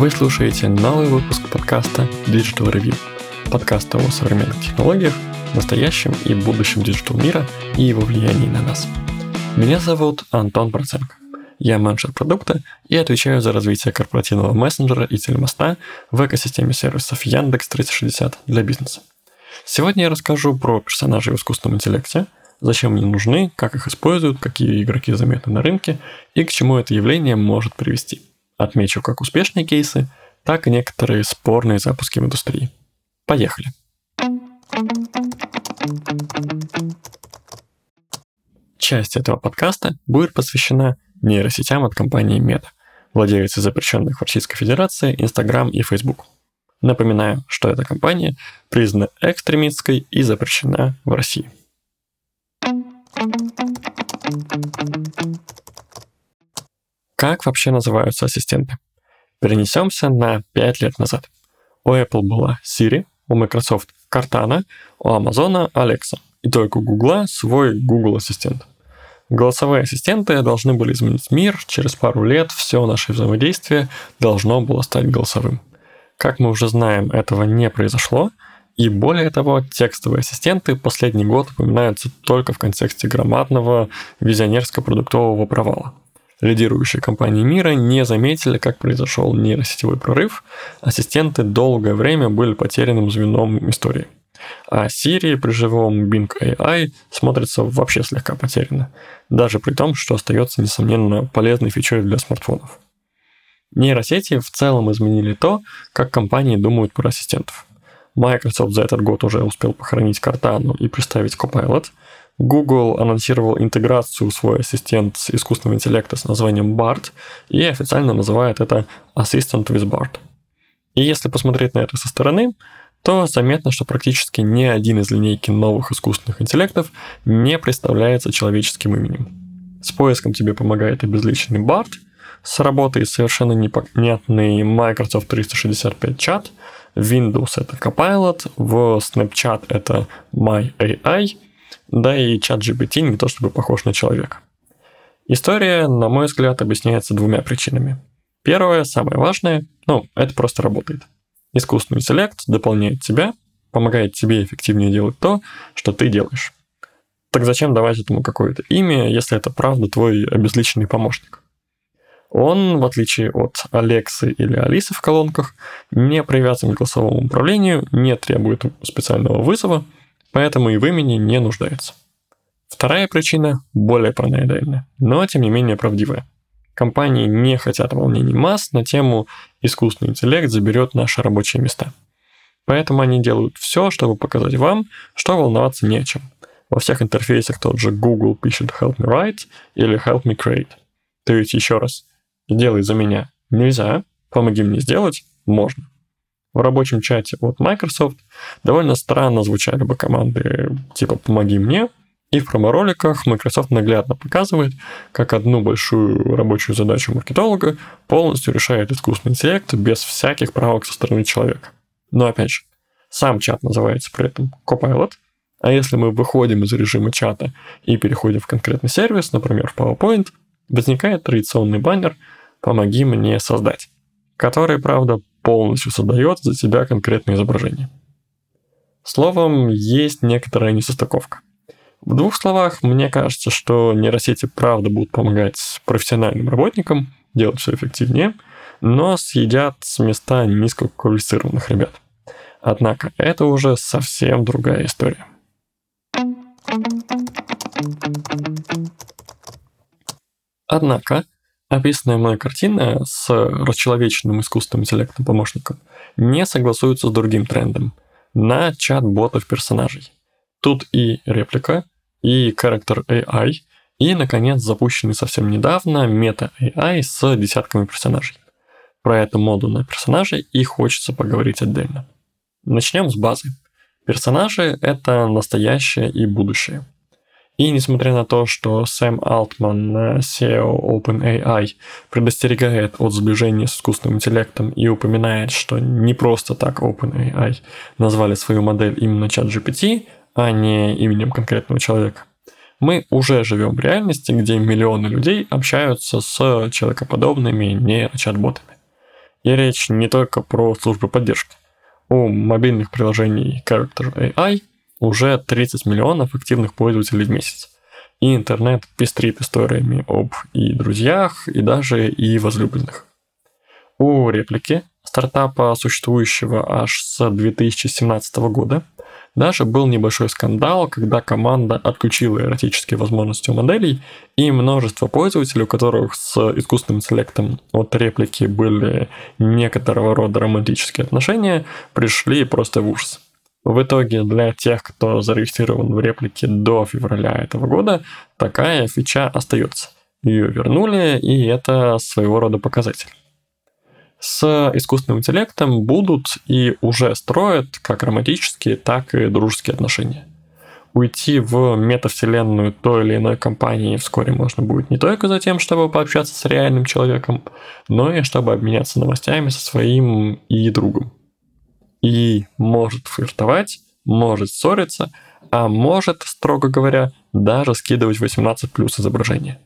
Вы слушаете новый выпуск подкаста Digital Review, подкаста о современных технологиях, настоящем и будущем digital мира и его влиянии на нас. Меня зовут Антон Проценко. Я менеджер продукта и отвечаю за развитие корпоративного мессенджера и телемоста в экосистеме сервисов Яндекс 360 для бизнеса. Сегодня я расскажу про персонажей в искусственном интеллекте, зачем они нужны, как их используют, какие игроки заметны на рынке и к чему это явление может привести – Отмечу как успешные кейсы, так и некоторые спорные запуски в индустрии. Поехали! Часть этого подкаста будет посвящена нейросетям от компании Meta, владелицы запрещенных в Российской Федерации Instagram и Facebook. Напоминаю, что эта компания признана экстремистской и запрещена в России. Как вообще называются ассистенты? Перенесемся на 5 лет назад. У Apple была Siri, у Microsoft Cortana, у Amazon Alexa, и только у Google свой Google Ассистент. Голосовые ассистенты должны были изменить мир, через пару лет все наше взаимодействие должно было стать голосовым. Как мы уже знаем, этого не произошло, и более того, текстовые ассистенты последний год упоминаются только в контексте громадного визионерско-продуктового провала – лидирующие компании мира не заметили, как произошел нейросетевой прорыв, ассистенты долгое время были потерянным звеном истории. А Siri при живом Bing AI смотрится вообще слегка потерянно, даже при том, что остается, несомненно, полезной фичой для смартфонов. Нейросети в целом изменили то, как компании думают про ассистентов. Microsoft за этот год уже успел похоронить Cortana и представить Copilot – Google анонсировал интеграцию в свой ассистент с искусственного интеллекта с названием BART и официально называет это Assistant with BART. И если посмотреть на это со стороны, то заметно, что практически ни один из линейки новых искусственных интеллектов не представляется человеческим именем. С поиском тебе помогает обезличенный BART, с работой совершенно непонятный Microsoft 365 чат, Windows это Copilot, в Snapchat это My AI – да и чат GPT не то чтобы похож на человека. История, на мой взгляд, объясняется двумя причинами. Первое, самое важное, ну, это просто работает. Искусственный интеллект дополняет тебя, помогает тебе эффективнее делать то, что ты делаешь. Так зачем давать этому какое-то имя, если это правда твой обезличенный помощник? Он, в отличие от Алексы или Алисы в колонках, не привязан к голосовому управлению, не требует специального вызова – поэтому и в имени не нуждается. Вторая причина более параноидальная, но тем не менее правдивая. Компании не хотят волнений масс на тему «искусственный интеллект заберет наши рабочие места». Поэтому они делают все, чтобы показать вам, что волноваться не о чем. Во всех интерфейсах тот же Google пишет «help me write» или «help me create». То есть еще раз, сделай за меня нельзя, помоги мне сделать можно в рабочем чате от Microsoft. Довольно странно звучали бы команды типа «помоги мне», и в промо-роликах Microsoft наглядно показывает, как одну большую рабочую задачу маркетолога полностью решает искусственный интеллект без всяких правок со стороны человека. Но опять же, сам чат называется при этом Copilot, а если мы выходим из режима чата и переходим в конкретный сервис, например, в PowerPoint, возникает традиционный баннер «Помоги мне создать», который, правда, полностью создает за тебя конкретное изображение. Словом, есть некоторая несостыковка. В двух словах, мне кажется, что нейросети правда будут помогать профессиональным работникам делать все эффективнее, но съедят с места низкоквалифицированных ребят. Однако это уже совсем другая история. Однако, Описанная мной картина с расчеловеченным искусственным интеллектным помощником не согласуется с другим трендом на чат-ботов персонажей. Тут и реплика, и character AI, и, наконец, запущенный совсем недавно мета AI с десятками персонажей. Про эту моду на персонажей и хочется поговорить отдельно. Начнем с базы. Персонажи — это настоящее и будущее – и несмотря на то, что Сэм Алтман, SEO OpenAI, предостерегает от сближения с искусственным интеллектом и упоминает, что не просто так OpenAI назвали свою модель именно ChatGPT, а не именем конкретного человека, мы уже живем в реальности, где миллионы людей общаются с человекоподобными нейрочат-ботами. И речь не только про службы поддержки. У мобильных приложений Character AI уже 30 миллионов активных пользователей в месяц. И интернет пестрит историями об и друзьях, и даже и возлюбленных. У реплики, стартапа, существующего аж с 2017 года, даже был небольшой скандал, когда команда отключила эротические возможности у моделей, и множество пользователей, у которых с искусственным интеллектом от реплики были некоторого рода романтические отношения, пришли просто в ужас. В итоге для тех, кто зарегистрирован в реплике до февраля этого года, такая фича остается. Ее вернули, и это своего рода показатель с искусственным интеллектом будут и уже строят как романтические, так и дружеские отношения. Уйти в метавселенную той или иной компании вскоре можно будет не только за тем, чтобы пообщаться с реальным человеком, но и чтобы обменяться новостями со своим и другом. И может флиртовать, может ссориться, а может, строго говоря, даже скидывать 18 плюс изображение.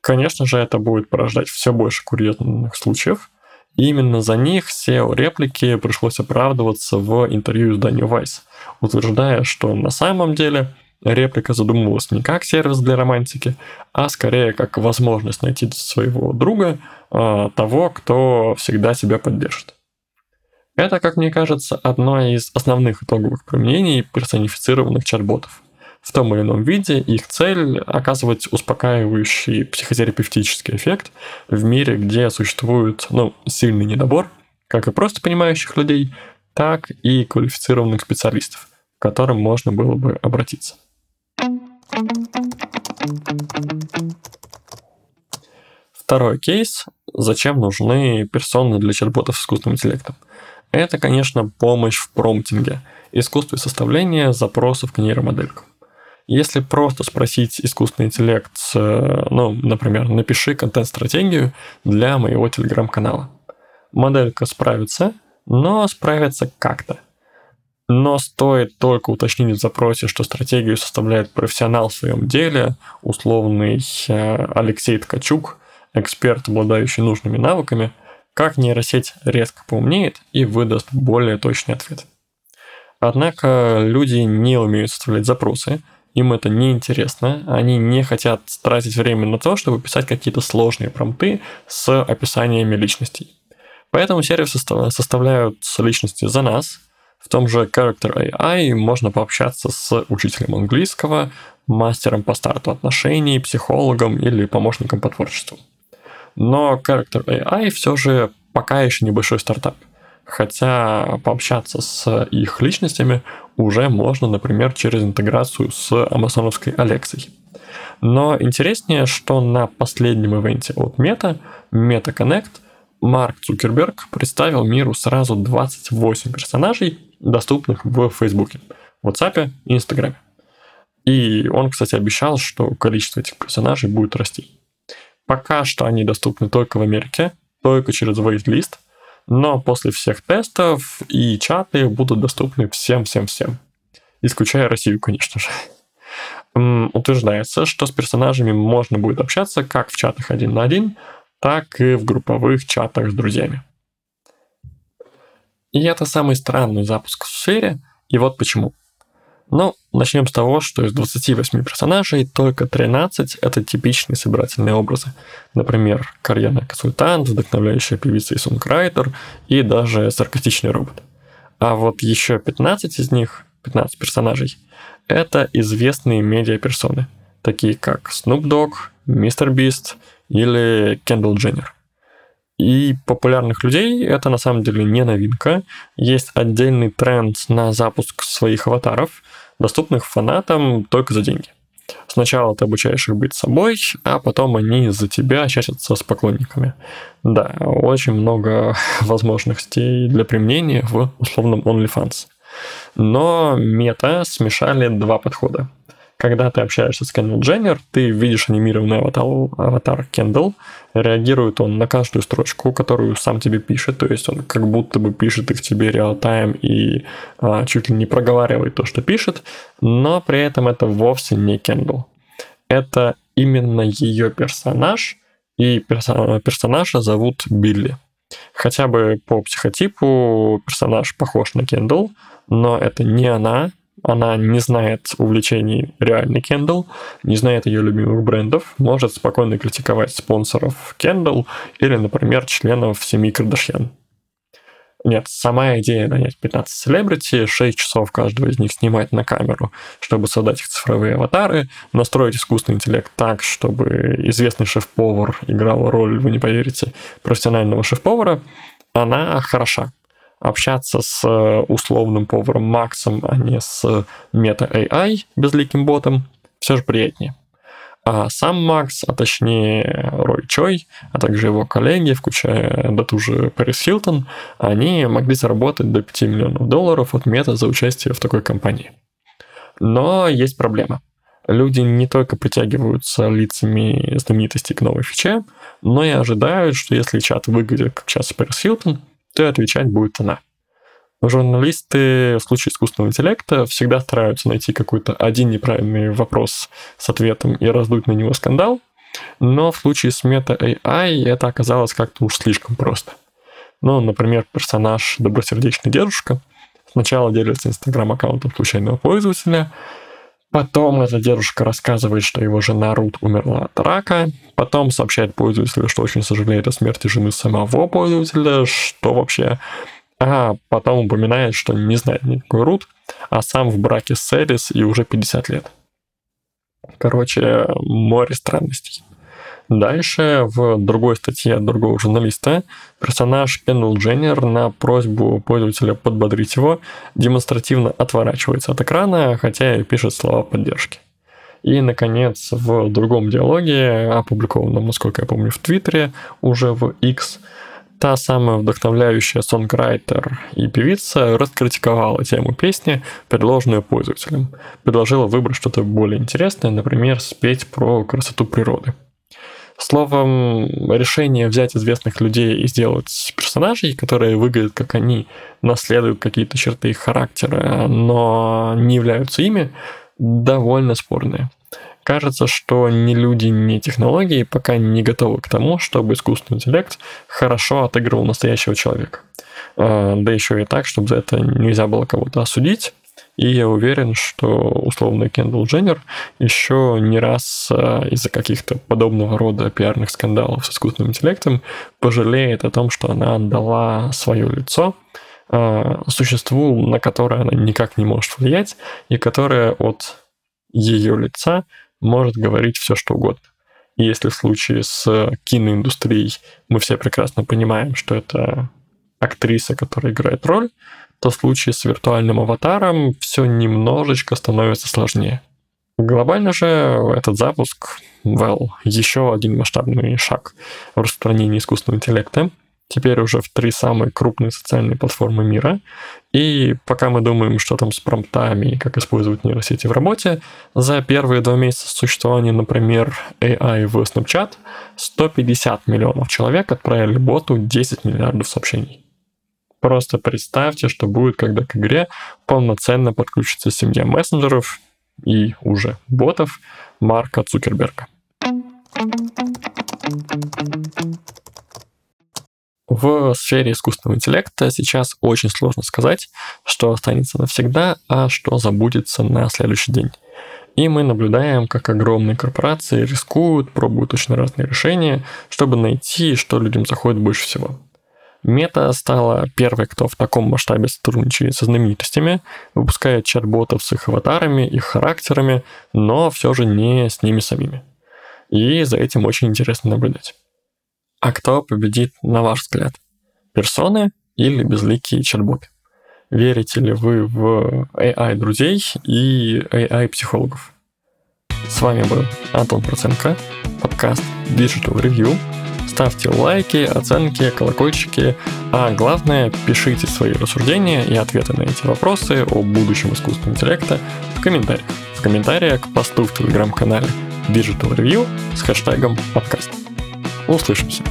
Конечно же, это будет порождать все больше курьезных случаев, и именно за них SEO-реплики пришлось оправдываться в интервью изданию Vice, утверждая, что на самом деле реплика задумывалась не как сервис для романтики, а скорее как возможность найти своего друга, а, того, кто всегда тебя поддержит. Это, как мне кажется, одно из основных итоговых применений персонифицированных чат-ботов – в том или ином виде. Их цель – оказывать успокаивающий психотерапевтический эффект в мире, где существует ну, сильный недобор, как и просто понимающих людей, так и квалифицированных специалистов, к которым можно было бы обратиться. Второй кейс – зачем нужны персоны для чат-ботов с искусственным интеллектом. Это, конечно, помощь в промптинге, искусстве составления запросов к нейромоделькам. Если просто спросить искусственный интеллект, э, ну, например, напиши контент-стратегию для моего телеграм-канала. Моделька справится, но справится как-то. Но стоит только уточнить в запросе, что стратегию составляет профессионал в своем деле, условный э, Алексей Ткачук, эксперт, обладающий нужными навыками, как нейросеть резко поумнеет и выдаст более точный ответ. Однако люди не умеют составлять запросы, им это не интересно, они не хотят тратить время на то, чтобы писать какие-то сложные промпты с описаниями личностей. Поэтому сервисы составляют личности за нас. В том же Character AI можно пообщаться с учителем английского, мастером по старту отношений, психологом или помощником по творчеству. Но Character AI все же пока еще небольшой стартап – хотя пообщаться с их личностями уже можно, например, через интеграцию с амазоновской Алексой. Но интереснее, что на последнем ивенте от Meta, Meta Connect, Марк Цукерберг представил миру сразу 28 персонажей, доступных в Фейсбуке, WhatsApp и Инстаграме. И он, кстати, обещал, что количество этих персонажей будет расти. Пока что они доступны только в Америке, только через waitlist – но после всех тестов и чаты будут доступны всем-всем-всем. Исключая Россию, конечно же. Утверждается, что с персонажами можно будет общаться как в чатах один на один, так и в групповых чатах с друзьями. И это самый странный запуск в сфере, и вот почему. Ну, начнем с того, что из 28 персонажей только 13 — это типичные собирательные образы. Например, карьерный консультант, вдохновляющая певица и сонграйтер, и даже саркастичный робот. А вот еще 15 из них, 15 персонажей, это известные медиаперсоны, такие как Snoop Dogg, Мистер Бист или Кендалл Дженнер. И популярных людей это на самом деле не новинка. Есть отдельный тренд на запуск своих аватаров — доступных фанатам только за деньги. Сначала ты обучаешь их быть собой, а потом они за тебя чатятся с поклонниками. Да, очень много возможностей для применения в условном OnlyFans. Но мета смешали два подхода. Когда ты общаешься с Кендалл Дженнер, ты видишь анимированный аватар, аватар Кендалл, реагирует он на каждую строчку, которую сам тебе пишет, то есть он как будто бы пишет их тебе реал-тайм и а, чуть ли не проговаривает то, что пишет, но при этом это вовсе не Кендалл. Это именно ее персонаж, и персонажа зовут Билли. Хотя бы по психотипу персонаж похож на Кендалл, но это не она, она не знает увлечений реальный Кендалл, не знает ее любимых брендов, может спокойно критиковать спонсоров Кендалл или, например, членов семьи Кардашьян. Нет, сама идея нанять 15 селебрити, 6 часов каждого из них снимать на камеру, чтобы создать их цифровые аватары, настроить искусственный интеллект так, чтобы известный шеф-повар играл роль, вы не поверите, профессионального шеф-повара, она хороша общаться с э, условным поваром Максом, а не с мета-AI безликим ботом, все же приятнее. А сам Макс, а точнее Рой Чой, а также его коллеги, включая да ту же Пэрис Хилтон, они могли заработать до 5 миллионов долларов от мета за участие в такой компании. Но есть проблема. Люди не только притягиваются лицами знаменитостей к новой фиче, но и ожидают, что если чат выглядит как чат с Пэрис Хилтон, то отвечать будет она. Журналисты в случае искусственного интеллекта всегда стараются найти какой-то один неправильный вопрос с ответом и раздуть на него скандал, но в случае с Meta AI это оказалось как-то уж слишком просто. Ну, например, персонаж добросердечный дедушка сначала делится инстаграм-аккаунтом случайного пользователя, Потом этот дедушка рассказывает, что его жена Рут умерла от рака. Потом сообщает пользователю, что очень сожалеет о смерти жены самого пользователя, что вообще... А потом упоминает, что не знает никакой Рут, а сам в браке с Элис и уже 50 лет. Короче, море странностей. Дальше, в другой статье от другого журналиста, персонаж Кендалл Дженнер на просьбу пользователя подбодрить его демонстративно отворачивается от экрана, хотя и пишет слова поддержки. И, наконец, в другом диалоге, опубликованном, насколько я помню, в Твиттере, уже в X, та самая вдохновляющая сонграйтер и певица раскритиковала тему песни, предложенную пользователем. Предложила выбрать что-то более интересное, например, спеть про красоту природы. Словом, решение взять известных людей и сделать персонажей, которые выглядят как они, наследуют какие-то черты их характера, но не являются ими, довольно спорное. Кажется, что ни люди, ни технологии пока не готовы к тому, чтобы искусственный интеллект хорошо отыгрывал настоящего человека. А, да еще и так, чтобы за это нельзя было кого-то осудить, и я уверен, что условно Кендалл Дженнер еще не раз а, из-за каких-то подобного рода пиарных скандалов с искусственным интеллектом пожалеет о том, что она отдала свое лицо а, существу, на которое она никак не может влиять, и которое от ее лица может говорить все, что угодно. И если в случае с киноиндустрией мы все прекрасно понимаем, что это актриса, которая играет роль, то в случае с виртуальным аватаром все немножечко становится сложнее. Глобально же этот запуск, well, еще один масштабный шаг в распространении искусственного интеллекта, теперь уже в три самые крупные социальные платформы мира. И пока мы думаем, что там с промптами и как использовать нейросети в работе, за первые два месяца существования, например, AI в Snapchat, 150 миллионов человек отправили боту 10 миллиардов сообщений. Просто представьте, что будет, когда к игре полноценно подключится семья мессенджеров и уже ботов Марка Цукерберга. В сфере искусственного интеллекта сейчас очень сложно сказать, что останется навсегда, а что забудется на следующий день. И мы наблюдаем, как огромные корпорации рискуют, пробуют очень разные решения, чтобы найти, что людям заходит больше всего. Мета стала первой, кто в таком масштабе сотрудничает со знаменитостями, выпускает чат-ботов с их аватарами, их характерами, но все же не с ними самими. И за этим очень интересно наблюдать. А кто победит, на ваш взгляд? Персоны или безликие чат-боты? Верите ли вы в AI-друзей и AI-психологов? С вами был Антон Проценко, подкаст Digital Review – ставьте лайки, оценки, колокольчики, а главное, пишите свои рассуждения и ответы на эти вопросы о будущем искусственного интеллекта в комментариях. В комментариях к посту в телеграм-канале Digital Review с хэштегом подкаст. Услышимся!